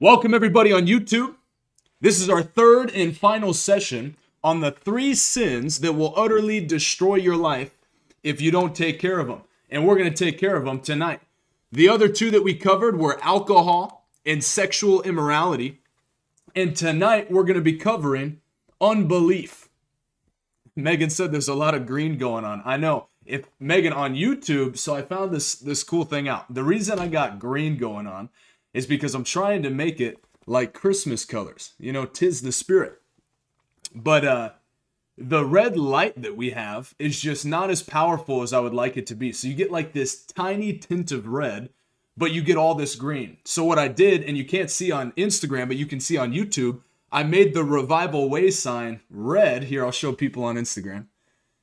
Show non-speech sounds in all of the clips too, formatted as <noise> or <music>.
Welcome, everybody, on YouTube. This is our third and final session on the three sins that will utterly destroy your life if you don't take care of them. And we're going to take care of them tonight. The other two that we covered were alcohol and sexual immorality. And tonight we're going to be covering unbelief. Megan said there's a lot of green going on. I know. If Megan on YouTube, so I found this this cool thing out. The reason I got green going on is because I'm trying to make it like Christmas colors. You know, tis the spirit. But uh the red light that we have is just not as powerful as I would like it to be. So you get like this tiny tint of red, but you get all this green. So what I did, and you can't see on Instagram, but you can see on YouTube, I made the revival way sign red. Here, I'll show people on Instagram.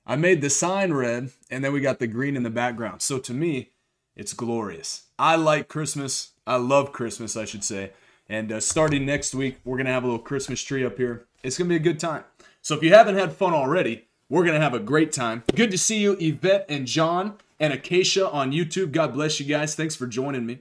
I made the sign red, and then we got the green in the background. So to me, it's glorious. I like Christmas. I love Christmas, I should say. And uh, starting next week, we're going to have a little Christmas tree up here. It's going to be a good time. So if you haven't had fun already, we're going to have a great time. Good to see you, Yvette and John and Acacia on YouTube. God bless you guys. Thanks for joining me.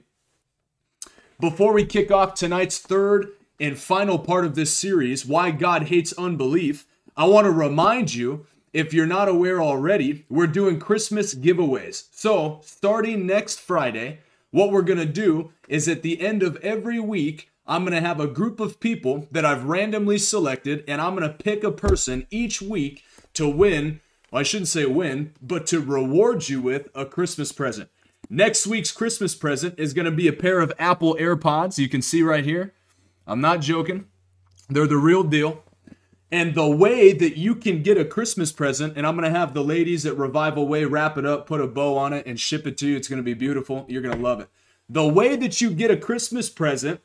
Before we kick off tonight's third and final part of this series, Why God Hates Unbelief, I want to remind you if you're not aware already, we're doing Christmas giveaways. So, starting next Friday, what we're going to do is at the end of every week, I'm going to have a group of people that I've randomly selected, and I'm going to pick a person each week to win. Well, I shouldn't say win, but to reward you with a Christmas present. Next week's Christmas present is going to be a pair of Apple AirPods. You can see right here. I'm not joking. They're the real deal. And the way that you can get a Christmas present, and I'm going to have the ladies at Revival Way wrap it up, put a bow on it, and ship it to you. It's going to be beautiful. You're going to love it. The way that you get a Christmas present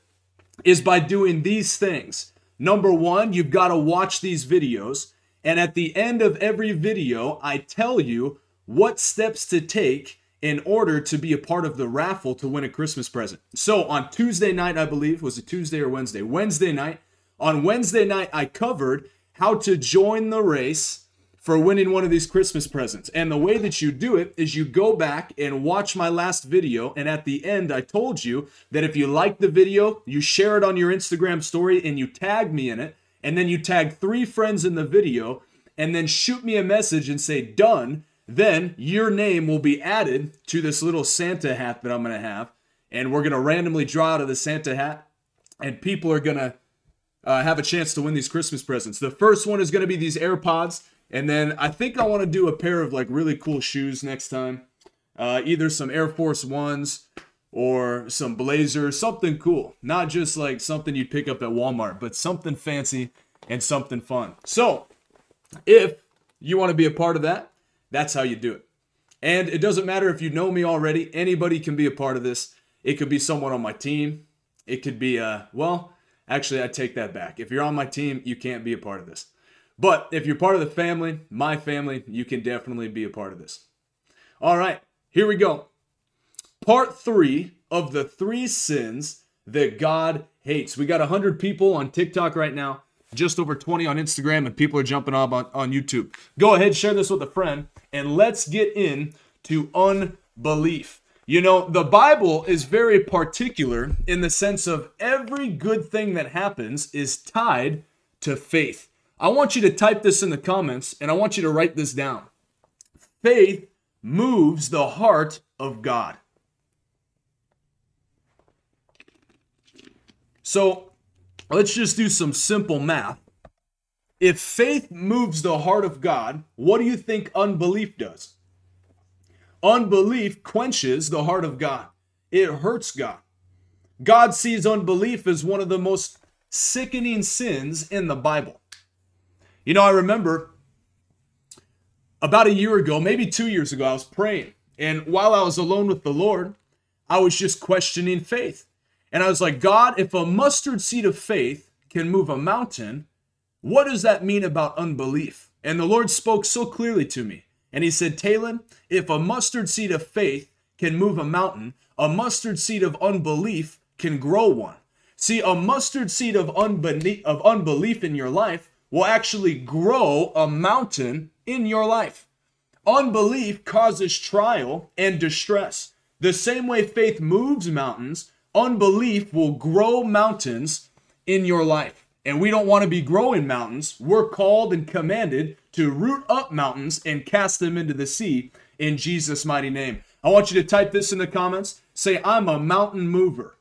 is by doing these things. Number one, you've got to watch these videos. And at the end of every video, I tell you what steps to take in order to be a part of the raffle to win a Christmas present. So on Tuesday night, I believe, was it Tuesday or Wednesday? Wednesday night. On Wednesday night, I covered how to join the race for winning one of these Christmas presents. And the way that you do it is you go back and watch my last video. And at the end, I told you that if you like the video, you share it on your Instagram story and you tag me in it. And then you tag three friends in the video and then shoot me a message and say, done then your name will be added to this little Santa hat that I'm going to have. And we're going to randomly draw out of the Santa hat. And people are going to uh, have a chance to win these Christmas presents. The first one is going to be these AirPods. And then I think I want to do a pair of like really cool shoes next time. Uh, either some Air Force Ones or some Blazers, something cool. Not just like something you'd pick up at Walmart, but something fancy and something fun. So if you want to be a part of that, that's how you do it. And it doesn't matter if you know me already, anybody can be a part of this. It could be someone on my team. It could be, uh, well, actually, I take that back. If you're on my team, you can't be a part of this. But if you're part of the family, my family, you can definitely be a part of this. All right, here we go. Part three of the three sins that God hates. We got 100 people on TikTok right now just over 20 on Instagram, and people are jumping up on, on YouTube. Go ahead, share this with a friend, and let's get in to unbelief. You know, the Bible is very particular in the sense of every good thing that happens is tied to faith. I want you to type this in the comments and I want you to write this down. Faith moves the heart of God. So Let's just do some simple math. If faith moves the heart of God, what do you think unbelief does? Unbelief quenches the heart of God. It hurts God. God sees unbelief as one of the most sickening sins in the Bible. You know, I remember about a year ago, maybe two years ago, I was praying. And while I was alone with the Lord, I was just questioning faith. And I was like, God, if a mustard seed of faith can move a mountain, what does that mean about unbelief? And the Lord spoke so clearly to me. And he said, Talon, if a mustard seed of faith can move a mountain, a mustard seed of unbelief can grow one. See, a mustard seed of unbelief, of unbelief in your life will actually grow a mountain in your life. Unbelief causes trial and distress. The same way faith moves mountains, unbelief will grow mountains in your life. And we don't want to be growing mountains. We're called and commanded to root up mountains and cast them into the sea in Jesus' mighty name. I want you to type this in the comments. Say, I'm a mountain mover.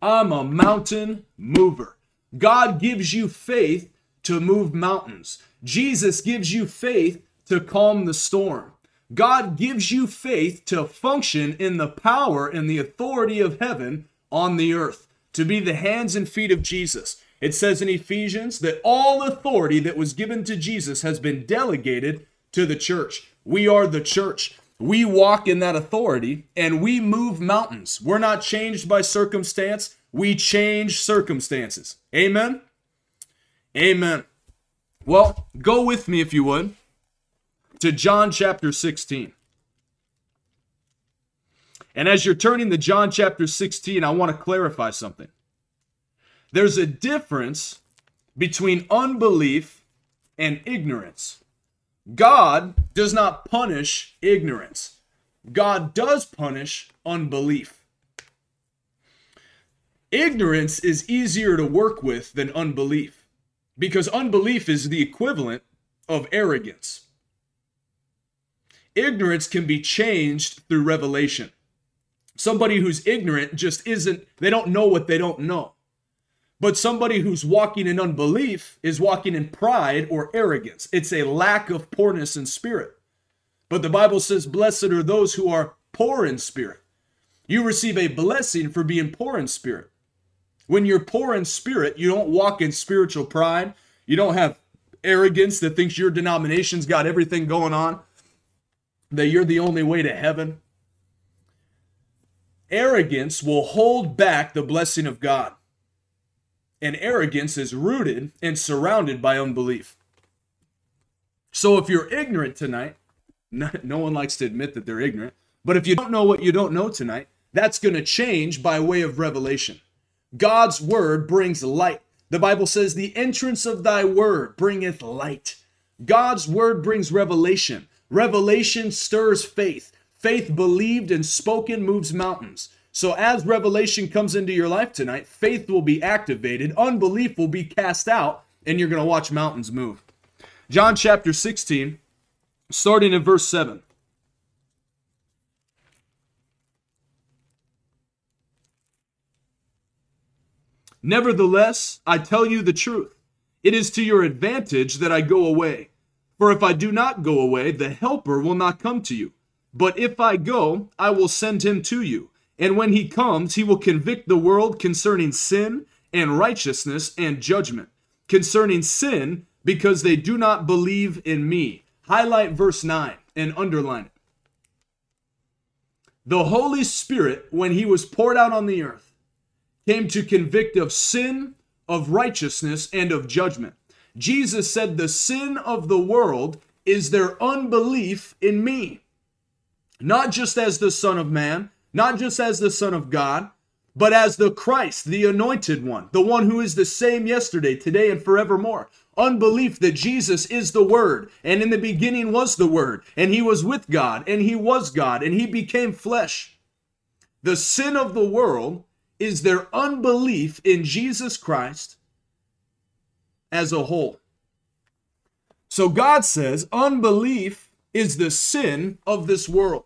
I'm a mountain mover. God gives you faith to move mountains. Jesus gives you faith to calm the storm. God gives you faith to function in the power and the authority of heaven on the earth, to be the hands and feet of Jesus. It says in Ephesians that all authority that was given to Jesus has been delegated to the church. We are the church. We walk in that authority and we move mountains. We're not changed by circumstance, we change circumstances. Amen. Amen. Well, go with me if you would to John chapter 16. And as you're turning to John chapter 16, I want to clarify something. There's a difference between unbelief and ignorance. God does not punish ignorance, God does punish unbelief. Ignorance is easier to work with than unbelief because unbelief is the equivalent of arrogance. Ignorance can be changed through revelation. Somebody who's ignorant just isn't, they don't know what they don't know. But somebody who's walking in unbelief is walking in pride or arrogance. It's a lack of poorness in spirit. But the Bible says, Blessed are those who are poor in spirit. You receive a blessing for being poor in spirit. When you're poor in spirit, you don't walk in spiritual pride. You don't have arrogance that thinks your denomination's got everything going on, that you're the only way to heaven. Arrogance will hold back the blessing of God. And arrogance is rooted and surrounded by unbelief. So if you're ignorant tonight, <laughs> no, one likes to admit that they're ignorant, but if you don't know what you don't know tonight, that's going to change by way of revelation. God's word brings light. The Bible says, The entrance of thy word bringeth light. God's word brings revelation. Revelation stirs faith. Faith believed and spoken moves mountains. So as revelation comes into your life tonight, faith will be activated, unbelief will be cast out, and you're going to watch mountains move. John chapter 16, starting in verse 7. Nevertheless, I tell you the truth. It is to your advantage that I go away. For if I do not go away, the Helper will not come to you. But if I go, I will send him to you. And when he comes, he will convict the world concerning sin and righteousness and judgment. Concerning sin, because they do not believe in me. Highlight verse 9 and underline it. The Holy Spirit, when he was poured out on the earth, came to convict of sin, of righteousness, and of judgment. Jesus said, The sin of the world is their unbelief in me. Not just as the Son of Man, not just as the Son of God, but as the Christ, the anointed one, the one who is the same yesterday, today, and forevermore. Unbelief that Jesus is the Word, and in the beginning was the Word, and He was with God, and He was God, and He became flesh. The sin of the world is their unbelief in Jesus Christ as a whole. So God says unbelief is the sin of this world.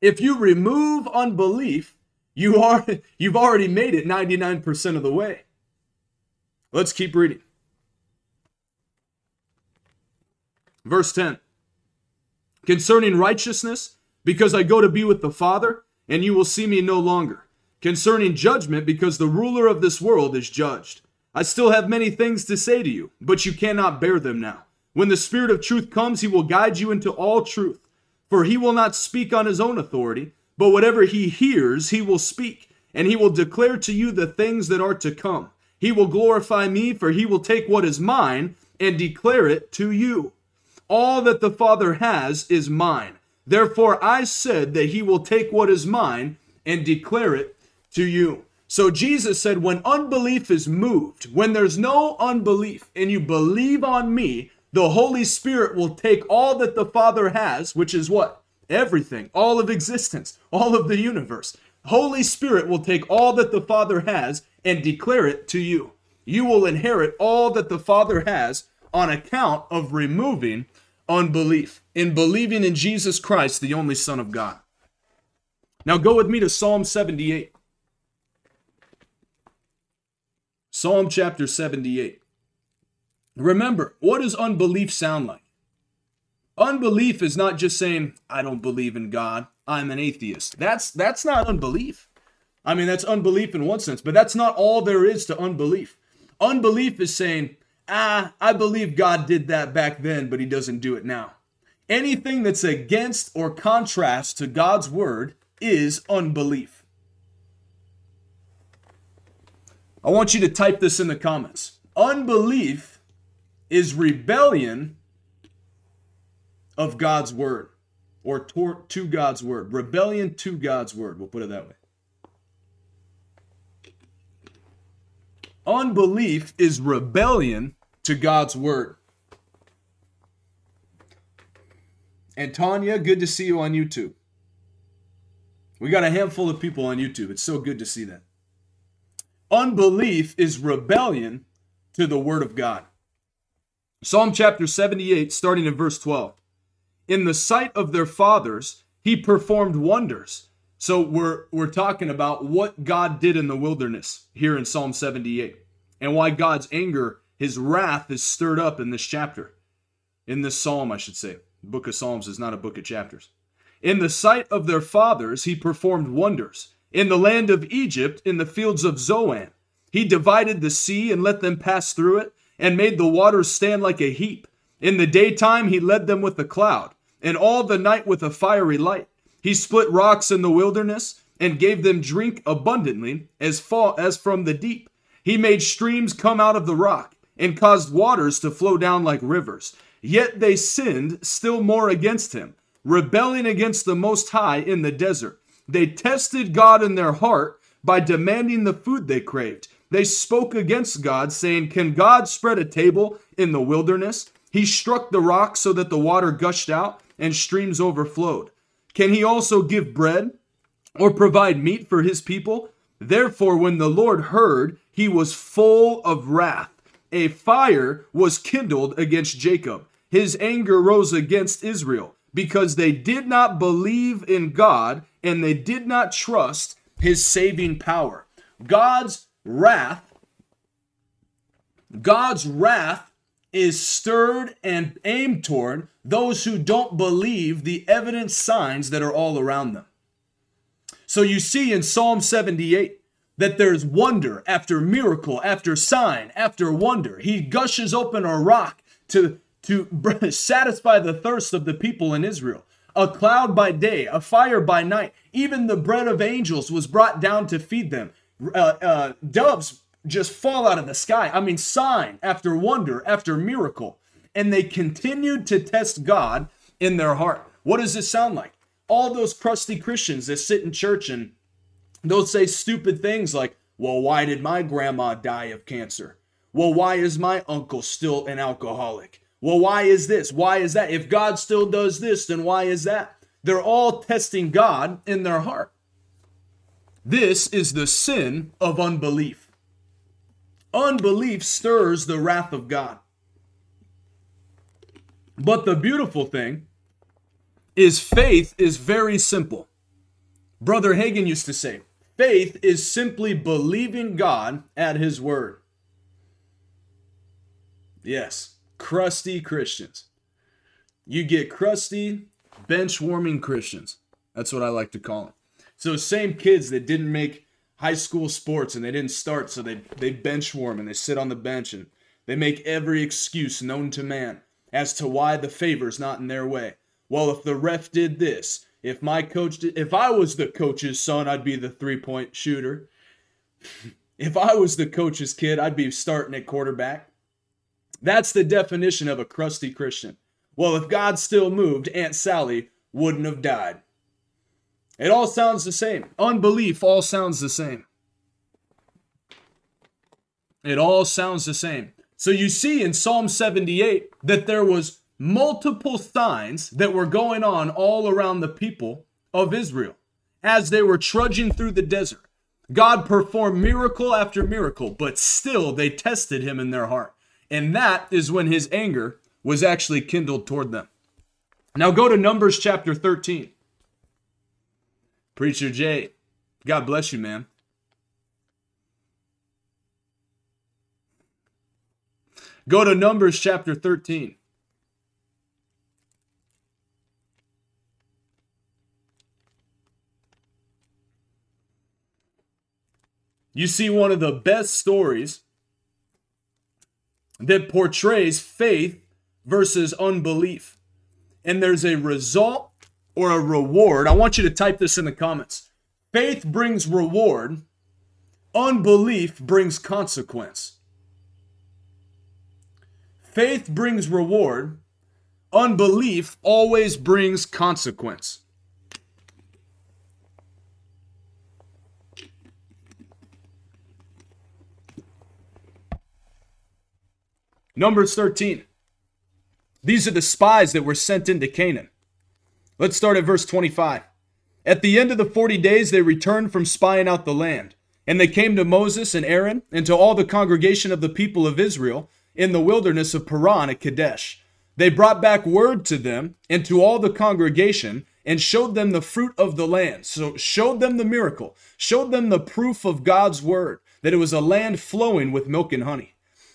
If you remove unbelief, you are <laughs> you've already made it 99% of the way. Let's keep reading. Verse 10. Concerning righteousness, because I go to be with the Father, and you will see me no longer concerning judgment because the ruler of this world is judged. I still have many things to say to you, but you cannot bear them now. When the Spirit of truth comes, he will guide you into all truth. For he will not speak on his own authority, but whatever he hears, he will speak, and he will declare to you the things that are to come. He will glorify me, for he will take what is mine and declare it to you. All that the Father has is mine. Therefore I said that he will take what is mine and declare it to you. So Jesus said, when unbelief is moved, when there's no unbelief and you believe on me, the Holy Spirit will take all that the Father has, which is what? Everything, all of existence, all of the universe. Holy Spirit will take all that the Father has and declare it to you. You will inherit all that the Father has on account of removing unbelief, in believing in Jesus Christ, the only Son of God. Now go with me to Psalm 78. Psalm chapter 78. Remember, what does unbelief sound like? Unbelief is not just saying, I don't believe in God, I'm an atheist. That's that's not unbelief. I mean, that's unbelief in one sense, but that's not all there is to unbelief. Unbelief is saying, ah, I believe God did that back then, but he doesn't do it now. Anything that's against or contrast to God's word is unbelief. I want you to type this in the comments. Unbelief is rebellion of God's word or to God's word. Rebellion to God's word. We'll put it that way. Unbelief is rebellion to God's word. And Tanya, good to see you on YouTube. We got a handful of people on YouTube. It's so good to see that. Unbelief is rebellion to the word of God. Psalm chapter 78, starting in verse 12 in the sight of their fathers, he performed wonders. So we're we're talking about what God did in the wilderness here in Psalm 78 and why God's anger, his wrath is stirred up in this chapter. In this psalm, I should say. The book of Psalms is not a book of chapters. In the sight of their fathers, he performed wonders. In the land of Egypt, in the fields of Zoan, he divided the sea and let them pass through it, and made the waters stand like a heap. In the daytime, he led them with a cloud and all the night with a fiery light. He split rocks in the wilderness and gave them drink abundantly as far as from the deep. He made streams come out of the rock and caused waters to flow down like rivers. Yet they sinned still more against him, rebelling against the Most High in the desert. They tested God in their heart by demanding the food they craved. They spoke against God, saying, Can God spread a table in the wilderness? He struck the rock so that the water gushed out and streams overflowed. Can he also give bread or provide meat for his people? Therefore, when the Lord heard, he was full of wrath. A fire was kindled against Jacob. His anger rose against Israel because they did not believe in God and they did not trust his saving power. God's wrath, God's wrath is stirred and aimed toward those who don't believe the evident signs that are all around them. So you see in Psalm 78 that there's wonder after miracle, after sign, after wonder. He gushes open a rock to, to <laughs> satisfy the thirst of the people in Israel. A cloud by day, a fire by night. Even the bread of angels was brought down to feed them. Uh, uh, doves just fall out of the sky. I mean, sign after wonder after miracle. And they continued to test God in their heart. What does this sound like? All those crusty Christians that sit in church and they'll say stupid things like, well, why did my grandma die of cancer? Well, why is my uncle still an alcoholic? Well, why is this? Why is that? If God still does this, then why is that? They're all testing God in their heart. This is the sin of unbelief. Unbelief stirs the wrath of God. But the beautiful thing is faith is very simple. Brother Hagin used to say, faith is simply believing God at his word. Yes, crusty Christians. You get crusty, bench warming Christians. That's what I like to call them. So, same kids that didn't make high school sports and they didn't start, so they, they bench warm and they sit on the bench and they make every excuse known to man as to why the favor's not in their way. Well, if the ref did this, if my coach did, if I was the coach's son, I'd be the three point shooter. <laughs> if I was the coach's kid, I'd be starting at quarterback. That's the definition of a crusty Christian. Well, if God still moved, Aunt Sally wouldn't have died. It all sounds the same. Unbelief all sounds the same. It all sounds the same. So you see in Psalm 78 that there was multiple signs that were going on all around the people of Israel. as they were trudging through the desert. God performed miracle after miracle, but still they tested him in their heart. And that is when his anger was actually kindled toward them. Now go to Numbers chapter 13. Preacher Jay, God bless you, man. Go to Numbers chapter 13. You see one of the best stories that portrays faith versus unbelief. And there's a result or a reward. I want you to type this in the comments. Faith brings reward, unbelief brings consequence. Faith brings reward. Unbelief always brings consequence. Numbers 13. These are the spies that were sent into Canaan. Let's start at verse 25. At the end of the 40 days, they returned from spying out the land. And they came to Moses and Aaron and to all the congregation of the people of Israel in the wilderness of Paran at Kadesh. They brought back word to them and to all the congregation and showed them the fruit of the land. So showed them the miracle, showed them the proof of God's word, that it was a land flowing with milk and honey.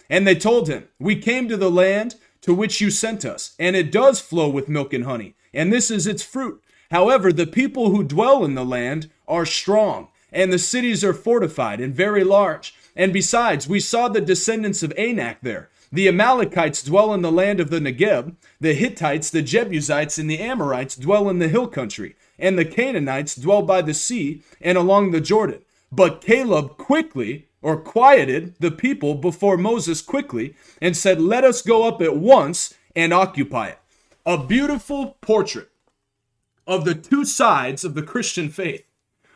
And they told him, We came to the land to which you sent us, and it does flow with milk and honey, and this is its fruit. However, the people who dwell in the land are strong, and the cities are fortified and very large. And besides, we saw the descendants of Anak there. The Amalekites dwell in the land of the Negeb. The Hittites, the Jebusites, and the Amorites dwell in the hill country. And the Canaanites dwell by the sea and along the Jordan. But Caleb quickly, or quieted, the people before Moses quickly and said, Let us go up at once and occupy it. A beautiful portrait of the two sides of the Christian faith,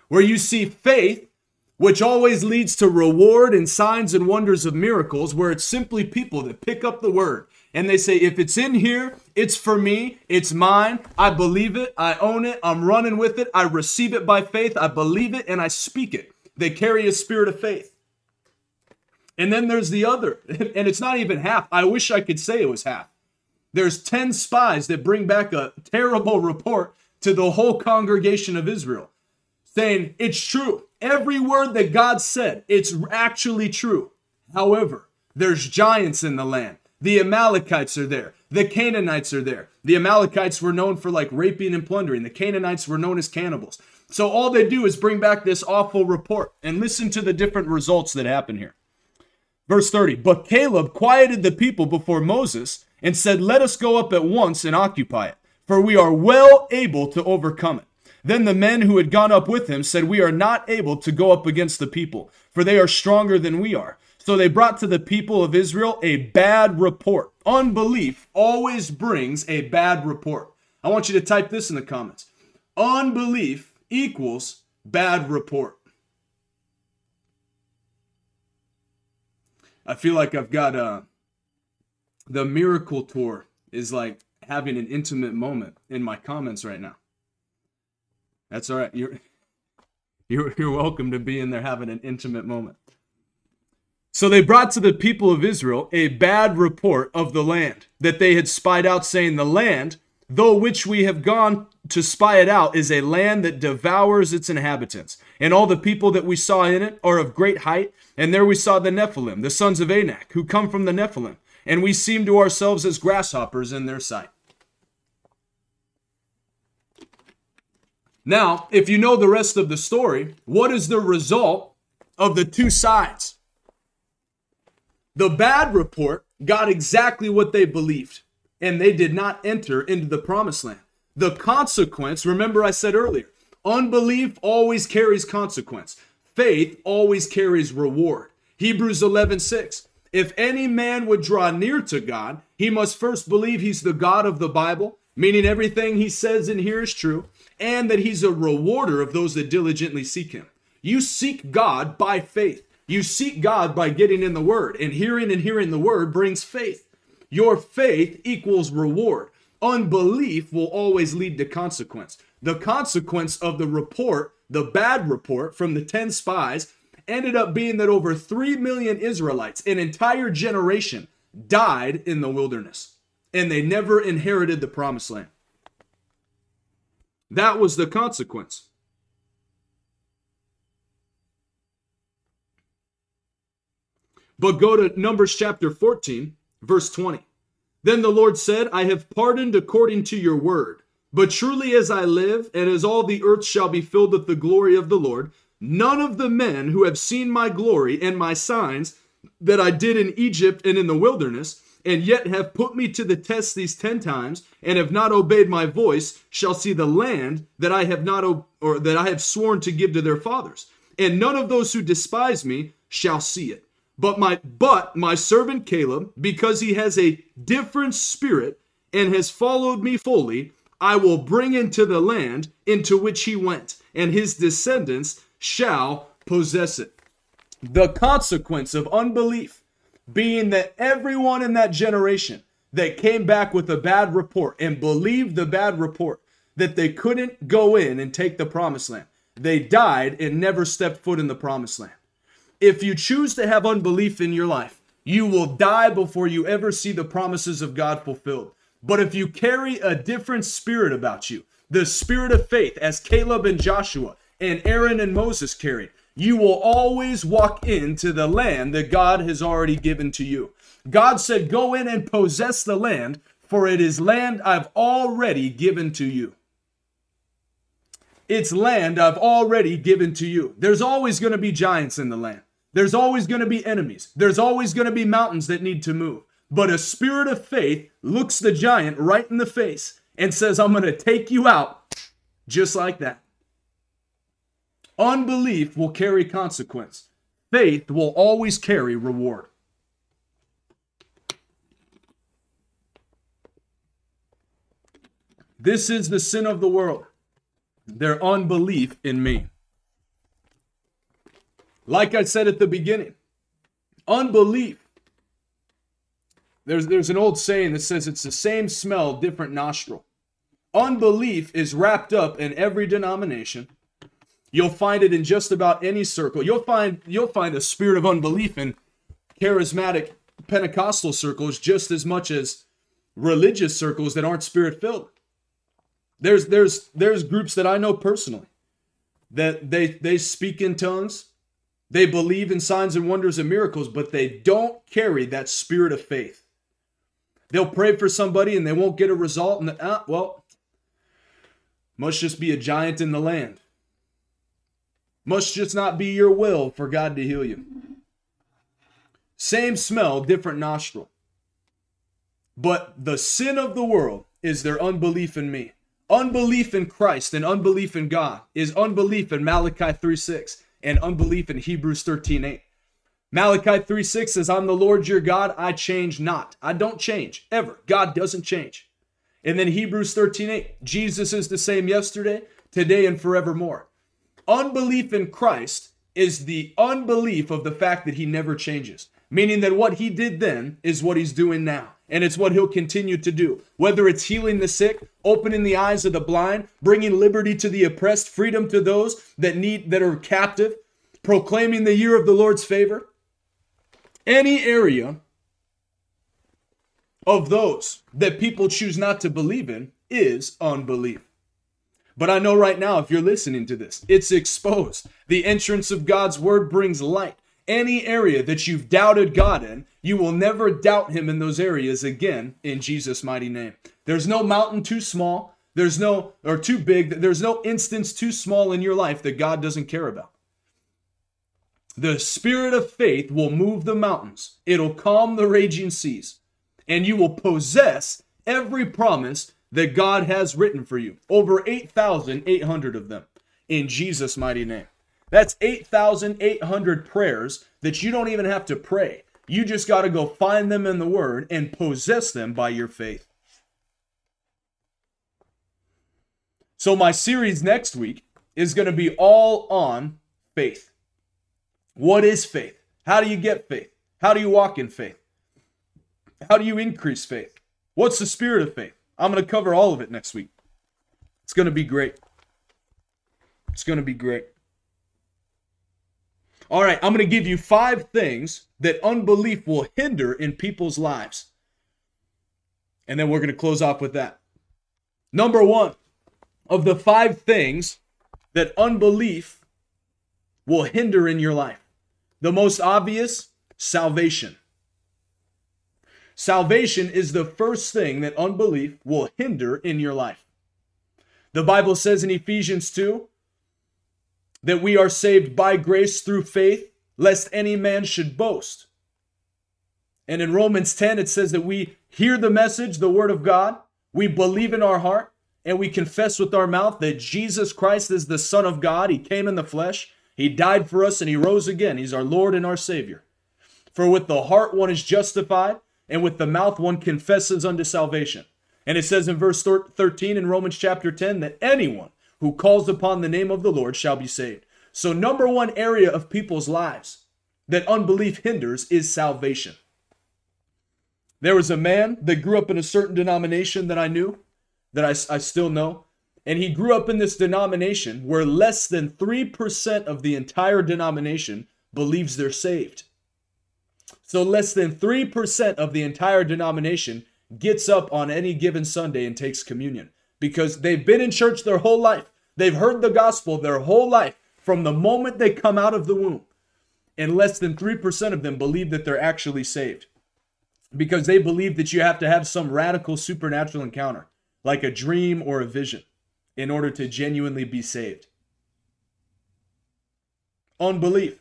where you see faith which always leads to reward and signs and wonders of miracles, where it's simply people that pick up the word and they say, if it's in here, it's for me, it's mine, I believe it, I own it, I'm running with it, I receive it by faith, I believe it, and I speak it. They carry a spirit of faith. And then there's the other, <laughs> and it's not even half. I wish I could say it was half. There's 10 spies that bring back a terrible report to the whole congregation of Israel saying it's true. Every word that God said, it's actually true. However, there's giants in the land. The Amalekites are there. The Canaanites are there. The Amalekites were known for like raping and plundering. The Canaanites were known as cannibals. So all they do is bring back this awful report and listen to the different results that happen here. Verse 30 But Caleb quieted the people before Moses and said, Let us go up at once and occupy it, for we are well able to overcome it. Then the men who had gone up with him said, We are not able to go up against the people, for they are stronger than we are. So they brought to the people of Israel a bad report. Unbelief always brings a bad report. I want you to type this in the comments. Unbelief equals bad report. I feel like I've got a uh, the miracle tour is like having an intimate moment in my comments right now. That's all right. You're <laughs> you're you're welcome to be in there having an intimate moment. So they brought to the people of Israel a bad report of the land that they had spied out, saying, The land, though which we have gone to spy it out, is a land that devours its inhabitants. And all the people that we saw in it are of great height. And there we saw the Nephilim, the sons of Anak, who come from the Nephilim. And we seem to ourselves as grasshoppers in their sight. Now, if you know the rest of the story, what is the result of the two sides? The bad report got exactly what they believed, and they did not enter into the promised land. The consequence, remember I said earlier, unbelief always carries consequence. Faith always carries reward. Hebrews 11, 6. If any man would draw near to God, he must first believe he's the God of the Bible, meaning everything he says in here is true, and that he's a rewarder of those that diligently seek him. You seek God by faith. You seek God by getting in the word, and hearing and hearing the word brings faith. Your faith equals reward. Unbelief will always lead to consequence. The consequence of the report The bad report from the 10 spies ended up being that over 3 million Israelites, an entire generation, died in the wilderness. And they never inherited the promised land. That was the consequence. But go to Numbers chapter 14, verse 20. Then the Lord said, I have pardoned according to your word. But truly as I live, and as all the earth shall be filled with the glory of the Lord, none of the men who have seen my glory and my signs that I did in Egypt and in the wilderness, and yet have put me to the test these ten times, and have not obeyed my voice, shall see the land that I have not or that I have sworn to give to their fathers. And none of those who despise me shall see it. But my but my servant Caleb, because he has a different spirit and has followed me fully, I will bring into the land into which he went, and his descendants shall possess it. The consequence of unbelief being that everyone in that generation that came back with a bad report and believed the bad report that they couldn't go in and take the promised land, they died and never stepped foot in the promised land. If you choose to have unbelief in your life, you will die before you ever see the promises of God fulfilled. But if you carry a different spirit about you, the spirit of faith, as Caleb and Joshua and Aaron and Moses carried, you will always walk into the land that God has already given to you. God said, Go in and possess the land, for it is land I've already given to you. It's land I've already given to you. There's always going to be giants in the land. There's always going to be enemies. There's always going to be mountains that need to move. But a spirit of faith looks the giant right in the face and says, I'm going to take you out just like that. Unbelief will carry consequence. Faith will always carry reward. This is the sin of the world, their unbelief in me. Like I said at the beginning, unbelief there's, there's an old saying that says it's the same smell, different nostril. Unbelief is wrapped up in every denomination. You'll find it in just about any circle. You'll find you'll find a spirit of unbelief in charismatic Pentecostal circles just as much as religious circles that aren't spirit filled. There's there's there's groups that I know personally that they they speak in tongues, they believe in signs and wonders and miracles, but they don't carry that spirit of faith. They'll pray for somebody and they won't get a result, and ah, well, must just be a giant in the land. Must just not be your will for God to heal you. Same smell, different nostril. But the sin of the world is their unbelief in me. Unbelief in Christ and unbelief in God is unbelief in Malachi 3 6 and unbelief in Hebrews 13 8. Malachi 3 6 says, I'm the Lord your God, I change not. I don't change, ever. God doesn't change. And then Hebrews 13 8, Jesus is the same yesterday, today, and forevermore. Unbelief in Christ is the unbelief of the fact that he never changes, meaning that what he did then is what he's doing now. And it's what he'll continue to do. Whether it's healing the sick, opening the eyes of the blind, bringing liberty to the oppressed, freedom to those that need that are captive, proclaiming the year of the Lord's favor, any area of those that people choose not to believe in is unbelief. But I know right now, if you're listening to this, it's exposed. The entrance of God's word brings light. Any area that you've doubted God in, you will never doubt Him in those areas again in Jesus' mighty name. There's no mountain too small. There's no, or too big. There's no instance too small in your life that God doesn't care about. The spirit of faith will move the mountains, it'll calm the raging seas, and you will possess every promise that God has written for you. Over 8,800 of them in Jesus' mighty name. That's 8,800 prayers that you don't even have to pray. You just got to go find them in the Word and possess them by your faith. So, my series next week is going to be all on faith. What is faith? How do you get faith? How do you walk in faith? How do you increase faith? What's the spirit of faith? I'm going to cover all of it next week. It's going to be great. It's going to be great. All right, I'm going to give you five things that unbelief will hinder in people's lives. And then we're going to close off with that. Number one of the five things that unbelief will hinder in your life. The most obvious salvation. Salvation is the first thing that unbelief will hinder in your life. The Bible says in Ephesians 2 that we are saved by grace through faith, lest any man should boast. And in Romans 10, it says that we hear the message, the word of God, we believe in our heart, and we confess with our mouth that Jesus Christ is the Son of God. He came in the flesh, He died for us, and He rose again. He's our Lord and our Savior. For with the heart one is justified, and with the mouth one confesses unto salvation. And it says in verse 13 in Romans chapter 10 that anyone who calls upon the name of the Lord shall be saved. So, number one area of people's lives that unbelief hinders is salvation. There was a man that grew up in a certain denomination that I knew, that I, I still know, and he grew up in this denomination where less than 3% of the entire denomination believes they're saved. So, less than 3% of the entire denomination gets up on any given Sunday and takes communion because they've been in church their whole life. They've heard the gospel their whole life from the moment they come out of the womb. And less than 3% of them believe that they're actually saved because they believe that you have to have some radical supernatural encounter, like a dream or a vision, in order to genuinely be saved. Unbelief.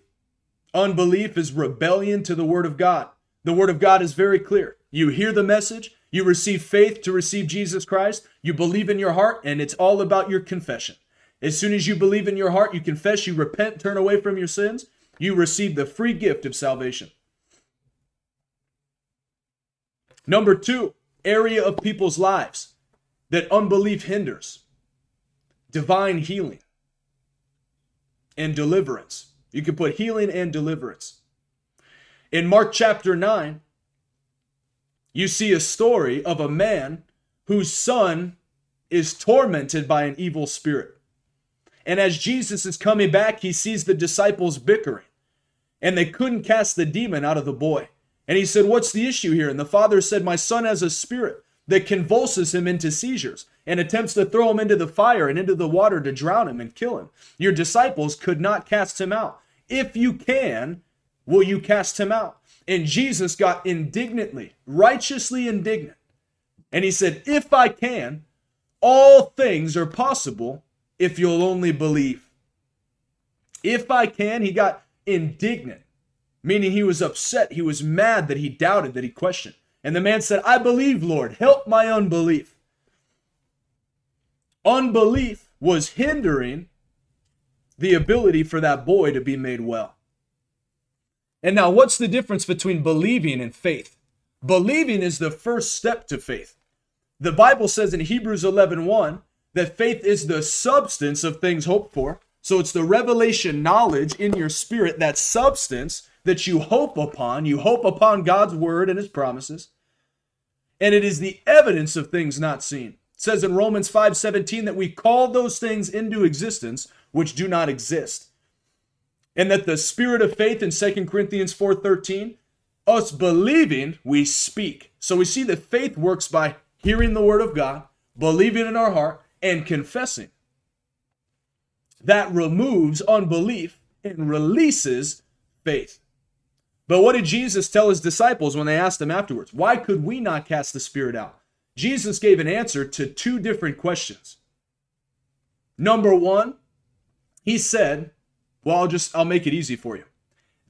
Unbelief is rebellion to the Word of God. The Word of God is very clear. You hear the message, you receive faith to receive Jesus Christ. You believe in your heart, and it's all about your confession. As soon as you believe in your heart, you confess, you repent, turn away from your sins, you receive the free gift of salvation. Number two, area of people's lives that unbelief hinders divine healing and deliverance. You can put healing and deliverance. In Mark chapter 9, you see a story of a man whose son is tormented by an evil spirit. And as Jesus is coming back, he sees the disciples bickering, and they couldn't cast the demon out of the boy. And he said, What's the issue here? And the father said, My son has a spirit that convulses him into seizures and attempts to throw him into the fire and into the water to drown him and kill him. Your disciples could not cast him out. If you can, will you cast him out? And Jesus got indignantly, righteously indignant. And he said, If I can, all things are possible if you'll only believe. If I can, he got indignant, meaning he was upset. He was mad that he doubted, that he questioned. And the man said, I believe, Lord, help my unbelief. Unbelief was hindering the ability for that boy to be made well. And now, what's the difference between believing and faith? Believing is the first step to faith. The Bible says in Hebrews 11 1 that faith is the substance of things hoped for. So it's the revelation knowledge in your spirit, that substance that you hope upon. You hope upon God's word and his promises. And it is the evidence of things not seen. It says in Romans 5 17 that we call those things into existence which do not exist and that the spirit of faith in 2 Corinthians 4:13 us believing we speak. So we see that faith works by hearing the word of God, believing in our heart and confessing. That removes unbelief and releases faith. But what did Jesus tell his disciples when they asked him afterwards? Why could we not cast the spirit out? Jesus gave an answer to two different questions. Number 1, he said, well, I'll just I'll make it easy for you.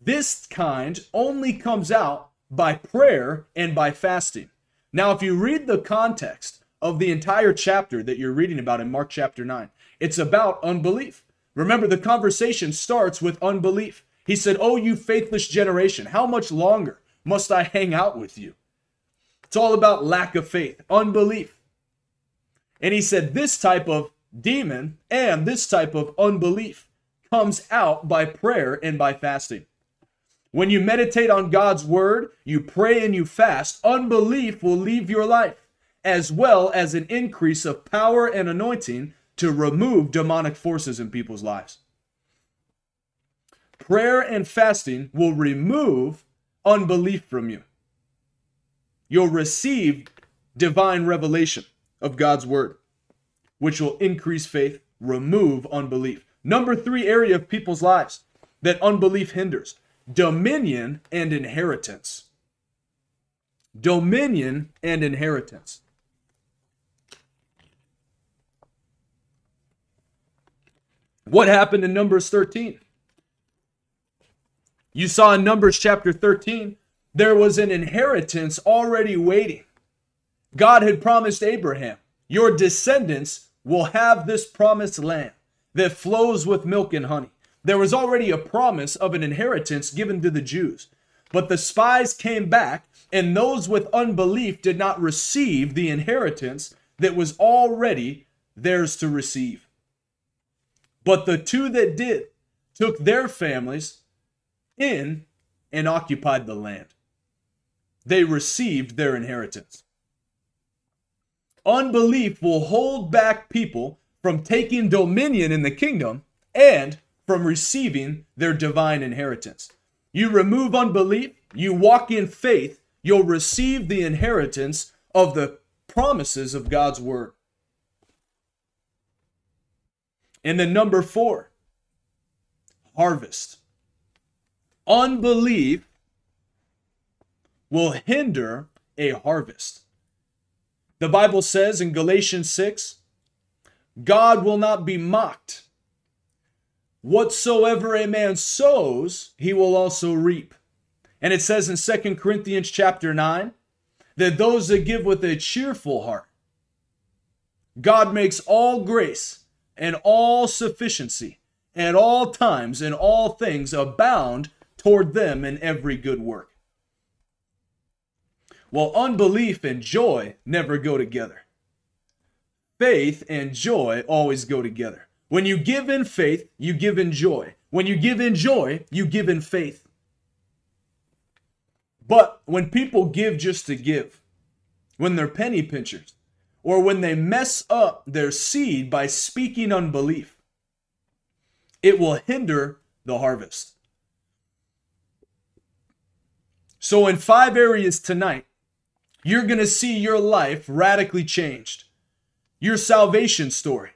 This kind only comes out by prayer and by fasting. Now, if you read the context of the entire chapter that you're reading about in Mark chapter 9, it's about unbelief. Remember, the conversation starts with unbelief. He said, Oh, you faithless generation, how much longer must I hang out with you? It's all about lack of faith, unbelief. And he said, This type of demon and this type of unbelief comes out by prayer and by fasting. When you meditate on God's word, you pray and you fast, unbelief will leave your life, as well as an increase of power and anointing to remove demonic forces in people's lives. Prayer and fasting will remove unbelief from you. You'll receive divine revelation of God's word, which will increase faith, remove unbelief. Number three area of people's lives that unbelief hinders dominion and inheritance. Dominion and inheritance. What happened in Numbers 13? You saw in Numbers chapter 13, there was an inheritance already waiting. God had promised Abraham, Your descendants will have this promised land that flows with milk and honey. There was already a promise of an inheritance given to the Jews. But the spies came back, and those with unbelief did not receive the inheritance that was already theirs to receive. But the two that did took their families in and occupied the land. They received their inheritance. Unbelief will hold back people from taking dominion in the kingdom and from receiving their divine inheritance. You remove unbelief, you walk in faith, you'll receive the inheritance of the promises of God's word. And then number four, harvest. Unbelief will hinder a harvest. The Bible says in Galatians 6 God will not be mocked. Whatsoever a man sows, he will also reap. And it says in Second Corinthians chapter 9 that those that give with a cheerful heart, God makes all grace and all sufficiency at all times and all things abound toward them in every good work. Well, unbelief and joy never go together. Faith and joy always go together. When you give in faith, you give in joy. When you give in joy, you give in faith. But when people give just to give, when they're penny pinchers, or when they mess up their seed by speaking unbelief, it will hinder the harvest. So, in five areas tonight, you're going to see your life radically changed. Your salvation story,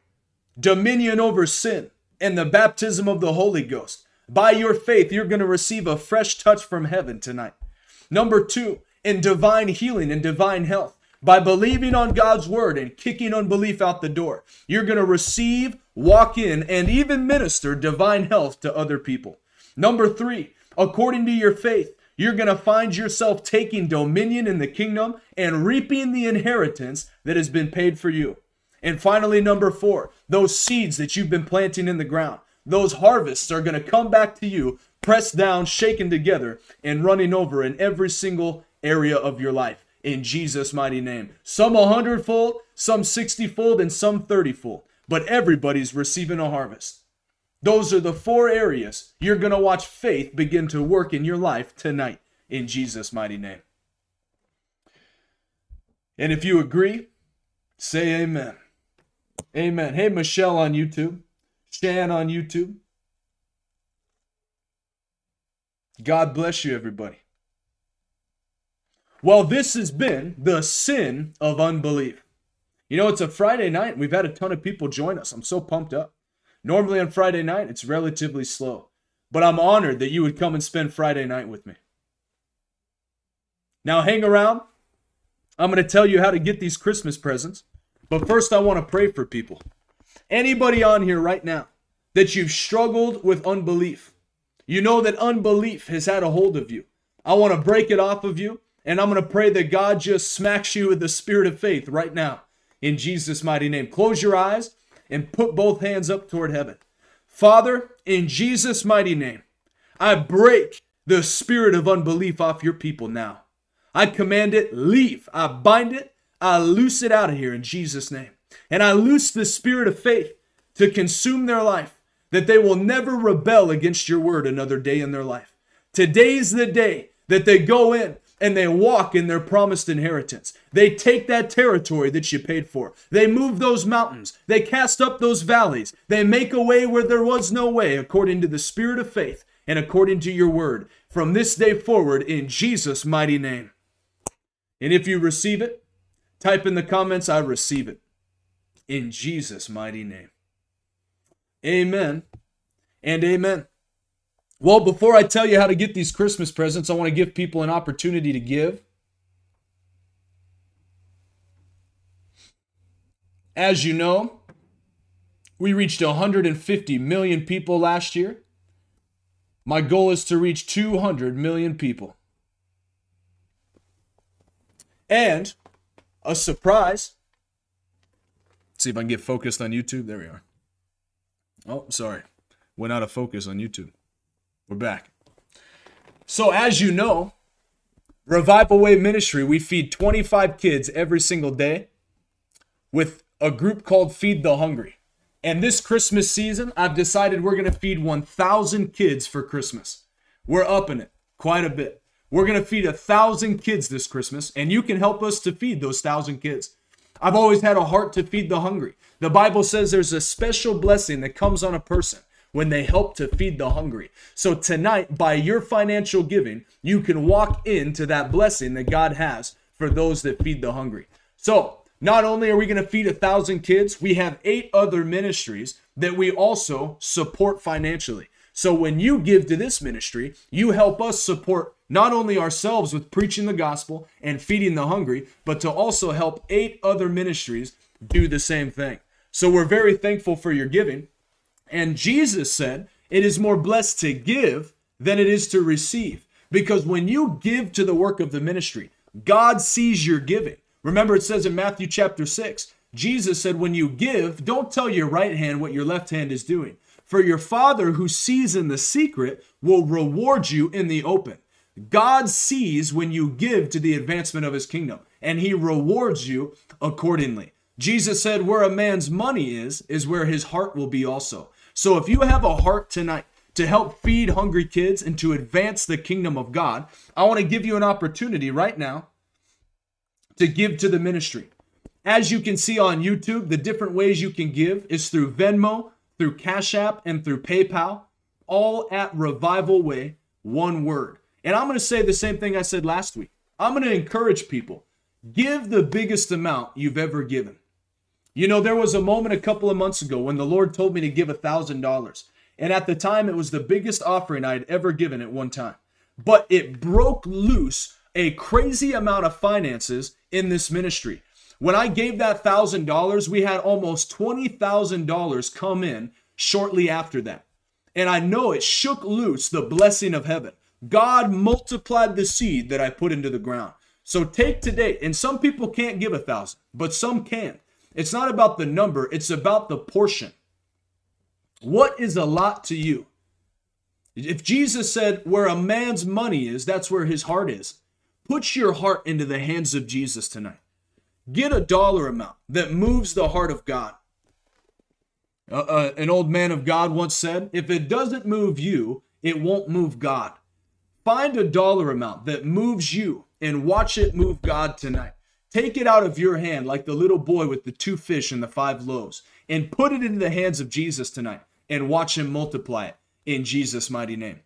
dominion over sin, and the baptism of the Holy Ghost. By your faith, you're going to receive a fresh touch from heaven tonight. Number two, in divine healing and divine health by believing on God's word and kicking unbelief out the door. You're going to receive, walk in, and even minister divine health to other people. Number three, according to your faith, you're going to find yourself taking dominion in the kingdom and reaping the inheritance that has been paid for you. And finally, number four, those seeds that you've been planting in the ground, those harvests are going to come back to you, pressed down, shaken together, and running over in every single area of your life in Jesus' mighty name. Some a hundredfold, some sixtyfold, and some thirtyfold. But everybody's receiving a harvest. Those are the four areas you're going to watch faith begin to work in your life tonight in Jesus' mighty name. And if you agree, say amen. Amen. Hey, Michelle on YouTube, Shan on YouTube. God bless you, everybody. Well, this has been the sin of unbelief. You know, it's a Friday night. We've had a ton of people join us. I'm so pumped up. Normally on Friday night, it's relatively slow. But I'm honored that you would come and spend Friday night with me. Now, hang around. I'm going to tell you how to get these Christmas presents. But first, I want to pray for people. Anybody on here right now that you've struggled with unbelief, you know that unbelief has had a hold of you. I want to break it off of you. And I'm going to pray that God just smacks you with the spirit of faith right now in Jesus' mighty name. Close your eyes and put both hands up toward heaven. Father, in Jesus' mighty name, I break the spirit of unbelief off your people now. I command it, leave. I bind it. I loose it out of here in Jesus' name. And I loose the spirit of faith to consume their life, that they will never rebel against your word another day in their life. Today's the day that they go in and they walk in their promised inheritance. They take that territory that you paid for. They move those mountains. They cast up those valleys. They make a way where there was no way, according to the spirit of faith and according to your word. From this day forward, in Jesus' mighty name. And if you receive it, type in the comments, I receive it. In Jesus' mighty name. Amen and amen. Well, before I tell you how to get these Christmas presents, I want to give people an opportunity to give. As you know, we reached 150 million people last year. My goal is to reach 200 million people. And a surprise. Let's see if I can get focused on YouTube. There we are. Oh, sorry. Went out of focus on YouTube. We're back. So, as you know, Revival Way Ministry, we feed 25 kids every single day with a group called Feed the Hungry. And this Christmas season, I've decided we're going to feed 1,000 kids for Christmas. We're upping it quite a bit. We're going to feed a thousand kids this Christmas, and you can help us to feed those thousand kids. I've always had a heart to feed the hungry. The Bible says there's a special blessing that comes on a person when they help to feed the hungry. So tonight, by your financial giving, you can walk into that blessing that God has for those that feed the hungry. So not only are we going to feed a thousand kids, we have eight other ministries that we also support financially. So when you give to this ministry, you help us support not only ourselves with preaching the gospel and feeding the hungry, but to also help eight other ministries do the same thing. So we're very thankful for your giving. And Jesus said, It is more blessed to give than it is to receive. Because when you give to the work of the ministry, God sees your giving. Remember, it says in Matthew chapter 6, Jesus said, When you give, don't tell your right hand what your left hand is doing. For your Father who sees in the secret will reward you in the open. God sees when you give to the advancement of his kingdom, and he rewards you accordingly. Jesus said, Where a man's money is, is where his heart will be also. So if you have a heart tonight to help feed hungry kids and to advance the kingdom of God, I want to give you an opportunity right now to give to the ministry. As you can see on YouTube, the different ways you can give is through Venmo, through Cash App, and through PayPal, all at Revival Way, one word. And I'm going to say the same thing I said last week. I'm going to encourage people give the biggest amount you've ever given. You know, there was a moment a couple of months ago when the Lord told me to give a $1,000. And at the time, it was the biggest offering I had ever given at one time. But it broke loose a crazy amount of finances in this ministry. When I gave that $1,000, we had almost $20,000 come in shortly after that. And I know it shook loose the blessing of heaven. God multiplied the seed that I put into the ground. So take today, and some people can't give a thousand, but some can. It's not about the number, it's about the portion. What is a lot to you? If Jesus said, where a man's money is, that's where his heart is. Put your heart into the hands of Jesus tonight. Get a dollar amount that moves the heart of God. Uh, uh, an old man of God once said, if it doesn't move you, it won't move God. Find a dollar amount that moves you and watch it move God tonight. Take it out of your hand like the little boy with the two fish and the five loaves and put it into the hands of Jesus tonight and watch him multiply it in Jesus' mighty name.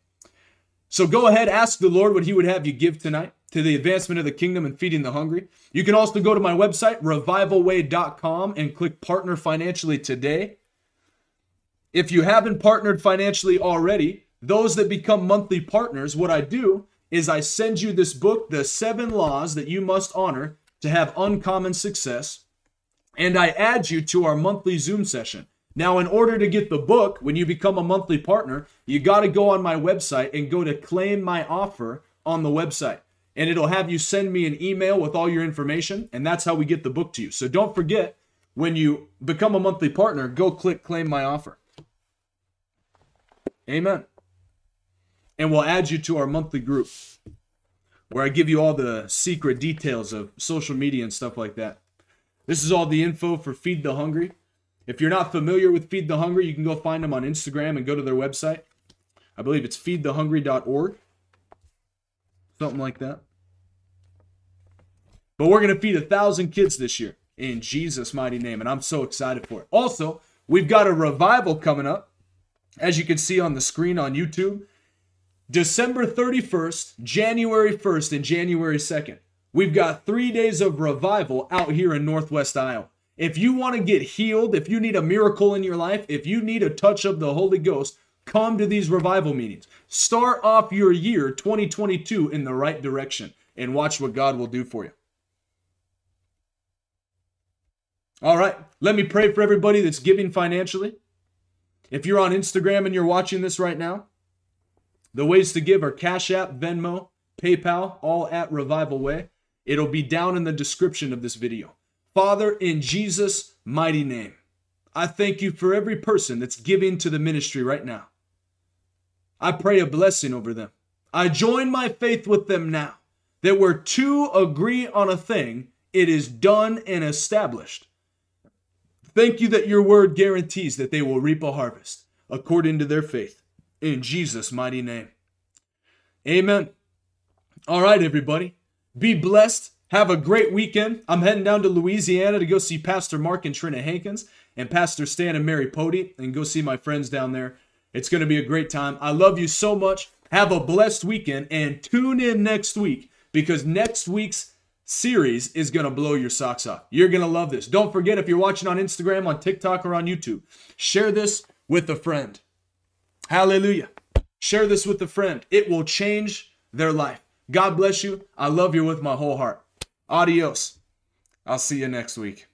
So go ahead, ask the Lord what he would have you give tonight to the advancement of the kingdom and feeding the hungry. You can also go to my website, revivalway.com, and click partner financially today. If you haven't partnered financially already, those that become monthly partners, what I do is I send you this book, The Seven Laws That You Must Honor to have uncommon success. And I add you to our monthly Zoom session. Now, in order to get the book, when you become a monthly partner, you got to go on my website and go to claim my offer on the website. And it'll have you send me an email with all your information. And that's how we get the book to you. So don't forget, when you become a monthly partner, go click claim my offer. Amen. And we'll add you to our monthly group where I give you all the secret details of social media and stuff like that. This is all the info for Feed the Hungry. If you're not familiar with Feed the Hungry, you can go find them on Instagram and go to their website. I believe it's feedthehungry.org. Something like that. But we're going to feed a thousand kids this year in Jesus' mighty name. And I'm so excited for it. Also, we've got a revival coming up, as you can see on the screen on YouTube. December 31st, January 1st, and January 2nd. We've got three days of revival out here in Northwest Iowa. If you want to get healed, if you need a miracle in your life, if you need a touch of the Holy Ghost, come to these revival meetings. Start off your year 2022 in the right direction and watch what God will do for you. All right, let me pray for everybody that's giving financially. If you're on Instagram and you're watching this right now, the ways to give are Cash App, Venmo, PayPal, all at Revival Way. It'll be down in the description of this video. Father, in Jesus' mighty name, I thank you for every person that's giving to the ministry right now. I pray a blessing over them. I join my faith with them now that where two agree on a thing, it is done and established. Thank you that your word guarantees that they will reap a harvest according to their faith. In Jesus' mighty name. Amen. All right, everybody. Be blessed. Have a great weekend. I'm heading down to Louisiana to go see Pastor Mark and Trina Hankins and Pastor Stan and Mary Pody and go see my friends down there. It's going to be a great time. I love you so much. Have a blessed weekend and tune in next week because next week's series is going to blow your socks off. You're going to love this. Don't forget if you're watching on Instagram, on TikTok, or on YouTube, share this with a friend. Hallelujah. Share this with a friend. It will change their life. God bless you. I love you with my whole heart. Adios. I'll see you next week.